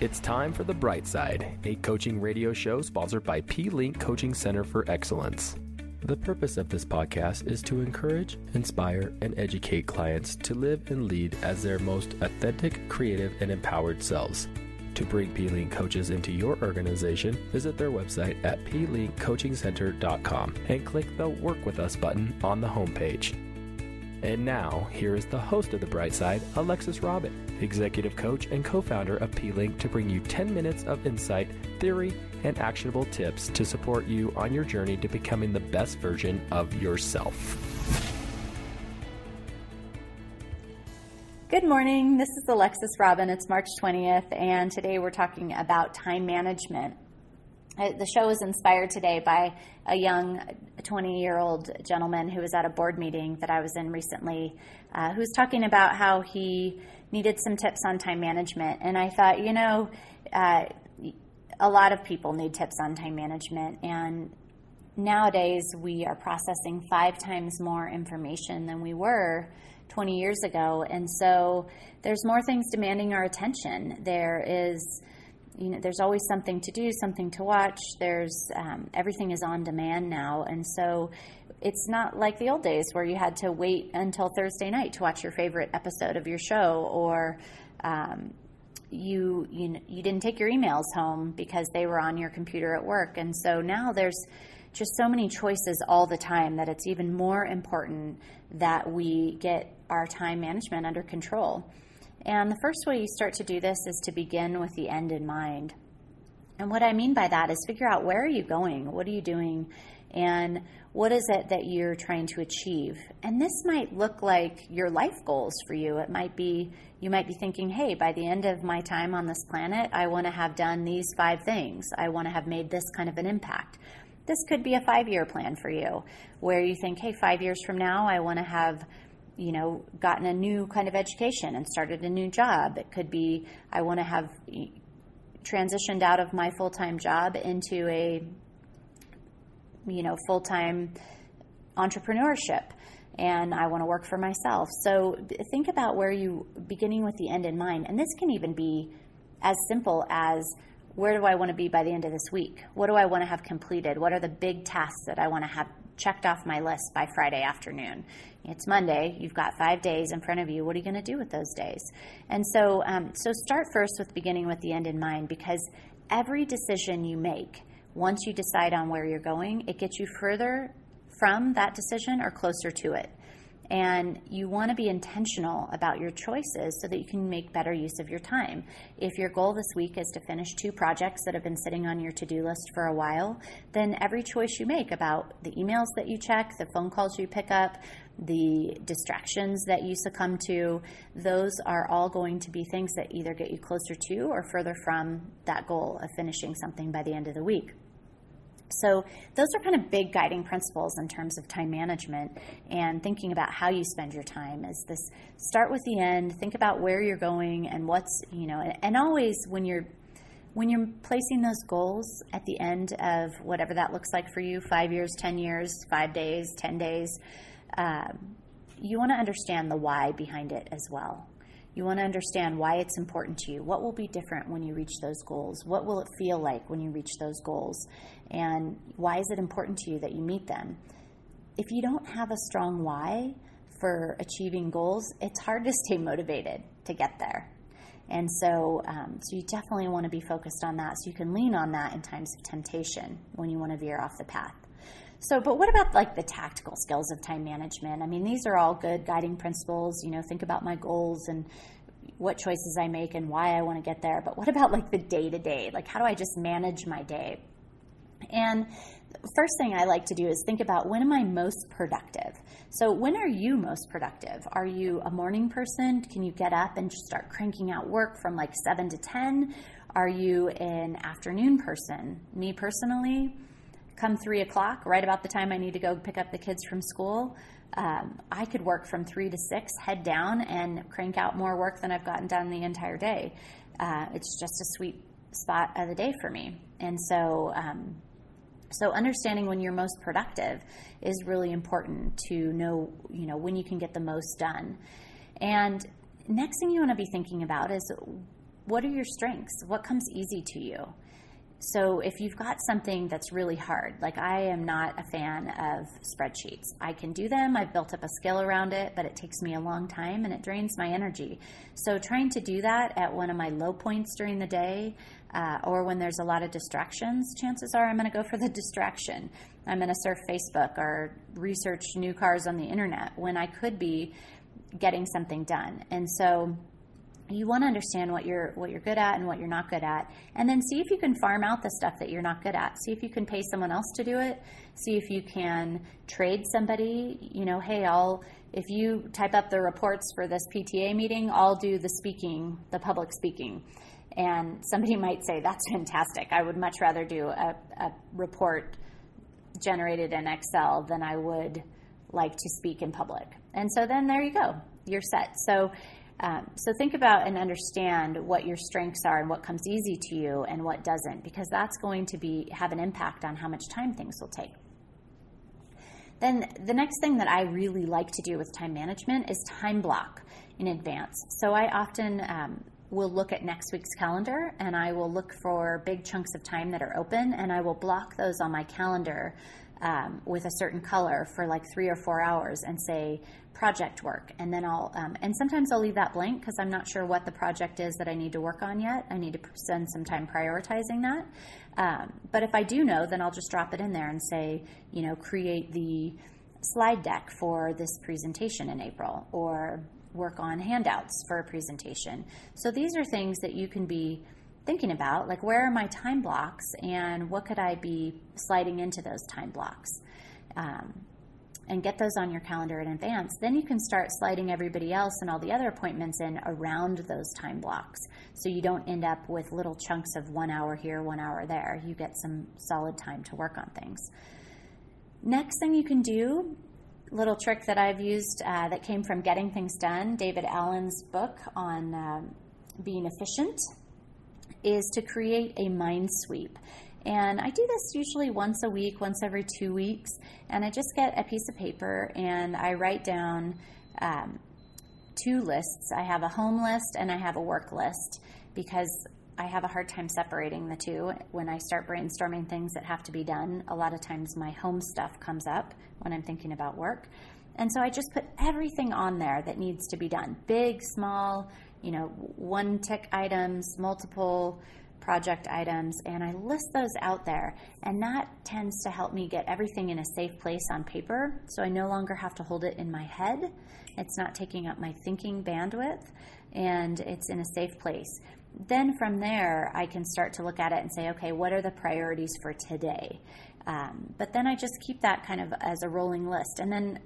It's time for The Bright Side, a coaching radio show sponsored by P Link Coaching Center for Excellence. The purpose of this podcast is to encourage, inspire, and educate clients to live and lead as their most authentic, creative, and empowered selves. To bring P-Link coaches into your organization, visit their website at plinkcoachingcenter.com and click the Work With Us button on the homepage. And now, here is the host of The Bright Side, Alexis Robin, executive coach and co founder of P Link, to bring you 10 minutes of insight, theory, and actionable tips to support you on your journey to becoming the best version of yourself. Good morning. This is Alexis Robin. It's March 20th, and today we're talking about time management. Uh, the show was inspired today by a young 20 year old gentleman who was at a board meeting that I was in recently, uh, who was talking about how he needed some tips on time management. And I thought, you know, uh, a lot of people need tips on time management. And nowadays, we are processing five times more information than we were 20 years ago. And so there's more things demanding our attention. There is you know, there's always something to do, something to watch. There's um, everything is on demand now, and so it's not like the old days where you had to wait until Thursday night to watch your favorite episode of your show, or um, you you you didn't take your emails home because they were on your computer at work, and so now there's just so many choices all the time that it's even more important that we get our time management under control. And the first way you start to do this is to begin with the end in mind. And what I mean by that is figure out where are you going? What are you doing? And what is it that you're trying to achieve? And this might look like your life goals for you. It might be, you might be thinking, hey, by the end of my time on this planet, I want to have done these five things. I want to have made this kind of an impact. This could be a five year plan for you where you think, hey, five years from now, I want to have you know, gotten a new kind of education and started a new job. It could be I want to have transitioned out of my full time job into a, you know, full time entrepreneurship and I want to work for myself. So think about where you, beginning with the end in mind. And this can even be as simple as where do I want to be by the end of this week? What do I want to have completed? What are the big tasks that I want to have checked off my list by Friday afternoon? It's Monday. You've got five days in front of you. What are you going to do with those days? And so, um, so start first with beginning with the end in mind because every decision you make, once you decide on where you're going, it gets you further from that decision or closer to it. And you want to be intentional about your choices so that you can make better use of your time. If your goal this week is to finish two projects that have been sitting on your to do list for a while, then every choice you make about the emails that you check, the phone calls you pick up, the distractions that you succumb to, those are all going to be things that either get you closer to or further from that goal of finishing something by the end of the week. So, those are kind of big guiding principles in terms of time management and thinking about how you spend your time. Is this start with the end, think about where you're going and what's, you know, and always when you're when you're placing those goals at the end of whatever that looks like for you 5 years, 10 years, 5 days, 10 days um, you want to understand the why behind it as well. You want to understand why it's important to you. What will be different when you reach those goals? What will it feel like when you reach those goals? And why is it important to you that you meet them? If you don't have a strong why for achieving goals, it's hard to stay motivated to get there. And so, um, so you definitely want to be focused on that so you can lean on that in times of temptation when you want to veer off the path. So, but what about like the tactical skills of time management? I mean, these are all good guiding principles. You know, think about my goals and what choices I make and why I want to get there. But what about like the day to day? Like, how do I just manage my day? And first thing I like to do is think about when am I most productive? So, when are you most productive? Are you a morning person? Can you get up and just start cranking out work from like 7 to 10? Are you an afternoon person? Me personally, come three o'clock, right about the time I need to go pick up the kids from school, um, I could work from three to six, head down, and crank out more work than I've gotten done the entire day. Uh, it's just a sweet spot of the day for me. And so, um, so understanding when you're most productive is really important to know, you know, when you can get the most done. And next thing you want to be thinking about is what are your strengths? What comes easy to you? So if you've got something that's really hard, like I am not a fan of spreadsheets. I can do them, I've built up a skill around it, but it takes me a long time and it drains my energy. So trying to do that at one of my low points during the day uh, or when there's a lot of distractions, chances are I'm going to go for the distraction. I'm going to surf Facebook or research new cars on the internet when I could be getting something done. And so you want to understand what you're what you're good at and what you're not good at and then see if you can farm out the stuff that you're not good at. See if you can pay someone else to do it. See if you can trade somebody. You know hey I'll if you type up the reports for this PTA meeting I'll do the speaking the public speaking. And somebody might say that's fantastic. I would much rather do a, a report generated in Excel than I would like to speak in public. And so then there you go. You're set. So um, so think about and understand what your strengths are and what comes easy to you and what doesn't, because that's going to be have an impact on how much time things will take. Then the next thing that I really like to do with time management is time block in advance. So I often um, will look at next week's calendar and I will look for big chunks of time that are open and I will block those on my calendar um, with a certain color for like three or four hours and say project work. And then I'll, um, and sometimes I'll leave that blank because I'm not sure what the project is that I need to work on yet. I need to spend some time prioritizing that. Um, but if I do know, then I'll just drop it in there and say, you know, create the slide deck for this presentation in April or work on handouts for a presentation. So these are things that you can be thinking about like where are my time blocks and what could I be sliding into those time blocks um, and get those on your calendar in advance. Then you can start sliding everybody else and all the other appointments in around those time blocks so you don't end up with little chunks of one hour here, one hour there. You get some solid time to work on things. Next thing you can do little trick that I've used uh, that came from Getting Things Done, David Allen's book on um, being efficient is to create a mind sweep. And I do this usually once a week, once every two weeks. And I just get a piece of paper and I write down um, two lists. I have a home list and I have a work list because I have a hard time separating the two. When I start brainstorming things that have to be done, a lot of times my home stuff comes up when I'm thinking about work. And so I just put everything on there that needs to be done big, small, you know, one tick items, multiple project items, and I list those out there. And that tends to help me get everything in a safe place on paper so I no longer have to hold it in my head. It's not taking up my thinking bandwidth, and it's in a safe place. Then from there, I can start to look at it and say, okay, what are the priorities for today? Um, but then I just keep that kind of as a rolling list. And then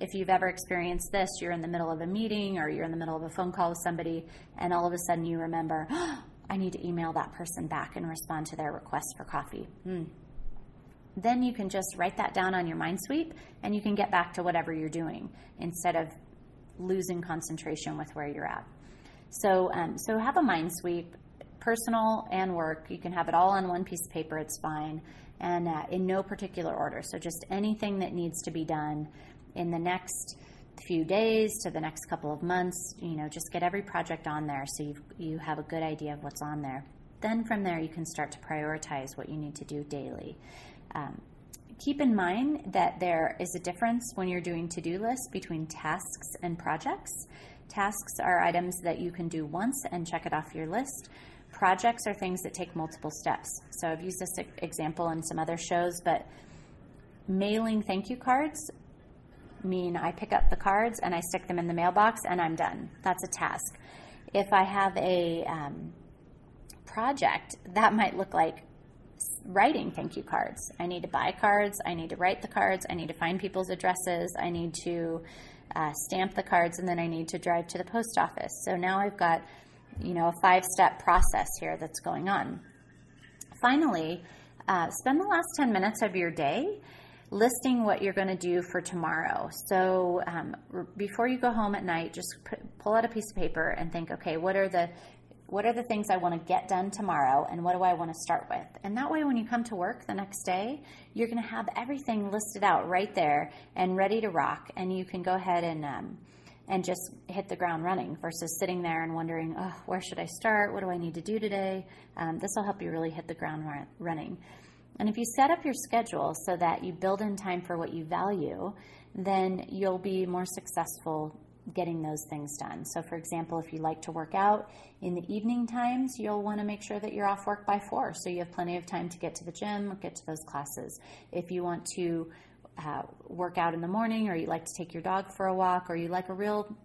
if you've ever experienced this, you're in the middle of a meeting or you're in the middle of a phone call with somebody, and all of a sudden you remember, oh, I need to email that person back and respond to their request for coffee. Mm. Then you can just write that down on your mind sweep and you can get back to whatever you're doing instead of losing concentration with where you're at. So, um, so have a mind sweep, personal and work. You can have it all on one piece of paper, it's fine, and uh, in no particular order. So, just anything that needs to be done in the next few days to the next couple of months, you know, just get every project on there so you you have a good idea of what's on there. Then from there, you can start to prioritize what you need to do daily. Um, keep in mind that there is a difference when you're doing to do lists between tasks and projects. Tasks are items that you can do once and check it off your list. Projects are things that take multiple steps. So I've used this example in some other shows, but mailing thank you cards mean I pick up the cards and I stick them in the mailbox and I'm done. That's a task. If I have a um, project, that might look like writing thank you cards. I need to buy cards, I need to write the cards, I need to find people's addresses, I need to uh, stamp the cards, and then I need to drive to the post office. So now I've got, you know, a five step process here that's going on. Finally, uh, spend the last 10 minutes of your day listing what you're going to do for tomorrow. So um, before you go home at night, just pull out a piece of paper and think, okay, what are the what are the things I want to get done tomorrow and what do I want to start with? And that way, when you come to work the next day, you're going to have everything listed out right there and ready to rock. And you can go ahead and um, and just hit the ground running versus sitting there and wondering, oh, where should I start? What do I need to do today? Um, this will help you really hit the ground running. And if you set up your schedule so that you build in time for what you value, then you'll be more successful getting those things done. So, for example, if you like to work out in the evening times, you'll want to make sure that you're off work by four so you have plenty of time to get to the gym or get to those classes. If you want to uh, work out in the morning or you like to take your dog for a walk or you like a real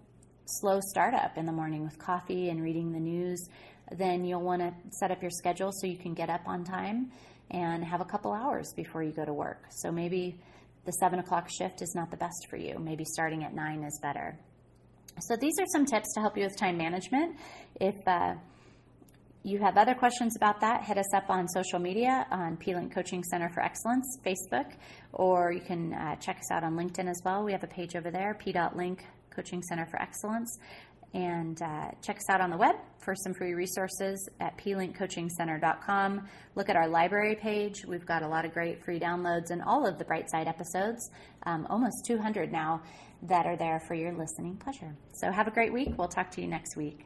slow startup in the morning with coffee and reading the news, then you'll want to set up your schedule so you can get up on time and have a couple hours before you go to work. So maybe the seven o'clock shift is not the best for you. Maybe starting at nine is better. So these are some tips to help you with time management. If uh, you have other questions about that, hit us up on social media on P-Link Coaching Center for Excellence, Facebook, or you can uh, check us out on LinkedIn as well. We have a page over there, p.link Coaching Center for Excellence. And uh, check us out on the web for some free resources at plinkcoachingcenter.com. Look at our library page. We've got a lot of great free downloads and all of the Brightside episodes, um, almost 200 now, that are there for your listening pleasure. So have a great week. We'll talk to you next week.